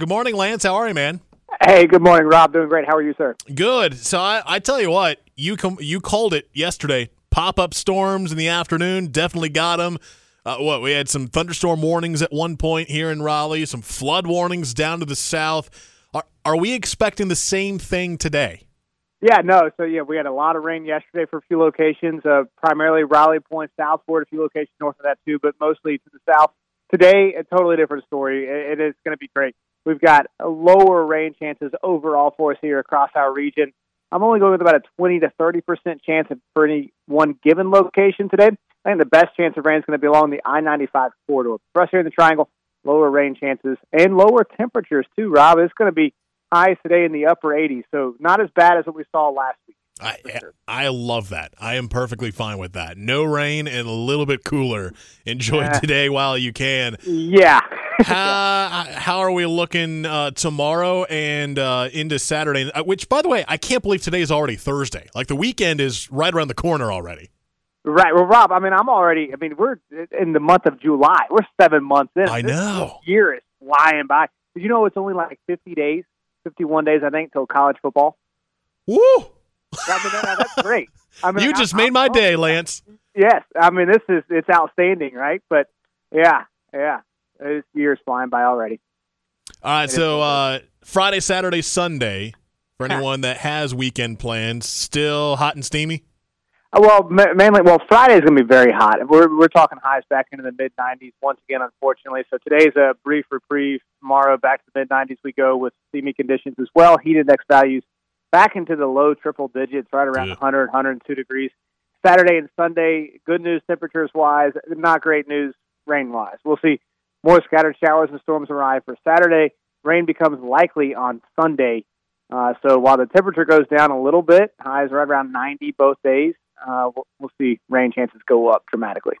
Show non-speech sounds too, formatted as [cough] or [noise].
Good morning, Lance. How are you, man? Hey, good morning, Rob. Doing great. How are you, sir? Good. So I, I tell you what, you com- you called it yesterday. Pop up storms in the afternoon, definitely got them. Uh, what we had some thunderstorm warnings at one point here in Raleigh, some flood warnings down to the south. Are are we expecting the same thing today? Yeah, no. So yeah, we had a lot of rain yesterday for a few locations, uh, primarily Raleigh Point, Southport, a few locations north of that too, but mostly to the south. Today, a totally different story. It, it is going to be great. We've got lower rain chances overall for us here across our region. I'm only going with about a 20 to 30 percent chance for any one given location today. I think the best chance of rain is going to be along the I-95 corridor. For us here in the Triangle, lower rain chances and lower temperatures too. Rob, it's going to be highs today in the upper 80s, so not as bad as what we saw last week. I, I love that. I am perfectly fine with that. No rain and a little bit cooler. Enjoy today while you can. Yeah. [laughs] how, how are we looking uh, tomorrow and uh, into Saturday? Uh, which, by the way, I can't believe today is already Thursday. Like the weekend is right around the corner already. Right. Well, Rob, I mean, I'm already, I mean, we're in the month of July. We're seven months in. I know. This year is flying by. Did you know it's only like 50 days, 51 days, I think, till college football? Woo! I mean, that's [laughs] great. I mean, you just I, made I, my day, Lance. Yes, I mean this is it's outstanding, right? But yeah, yeah, this year's flying by already. All right, it so uh, Friday, Saturday, Sunday for anyone that has weekend plans, still hot and steamy. Uh, well, mainly, well, Friday is going to be very hot. We're we're talking highs back into the mid 90s once again, unfortunately. So today's a brief reprieve. Tomorrow, back to the mid 90s we go with steamy conditions as well. Heat index values back into the low triple digits, right around yeah. 100, 102 degrees. Saturday and Sunday, good news temperatures wise, not great news rain wise. We'll see more scattered showers and storms arrive for Saturday. Rain becomes likely on Sunday. Uh, so while the temperature goes down a little bit, highs right around 90 both days, uh, we'll, we'll see rain chances go up dramatically.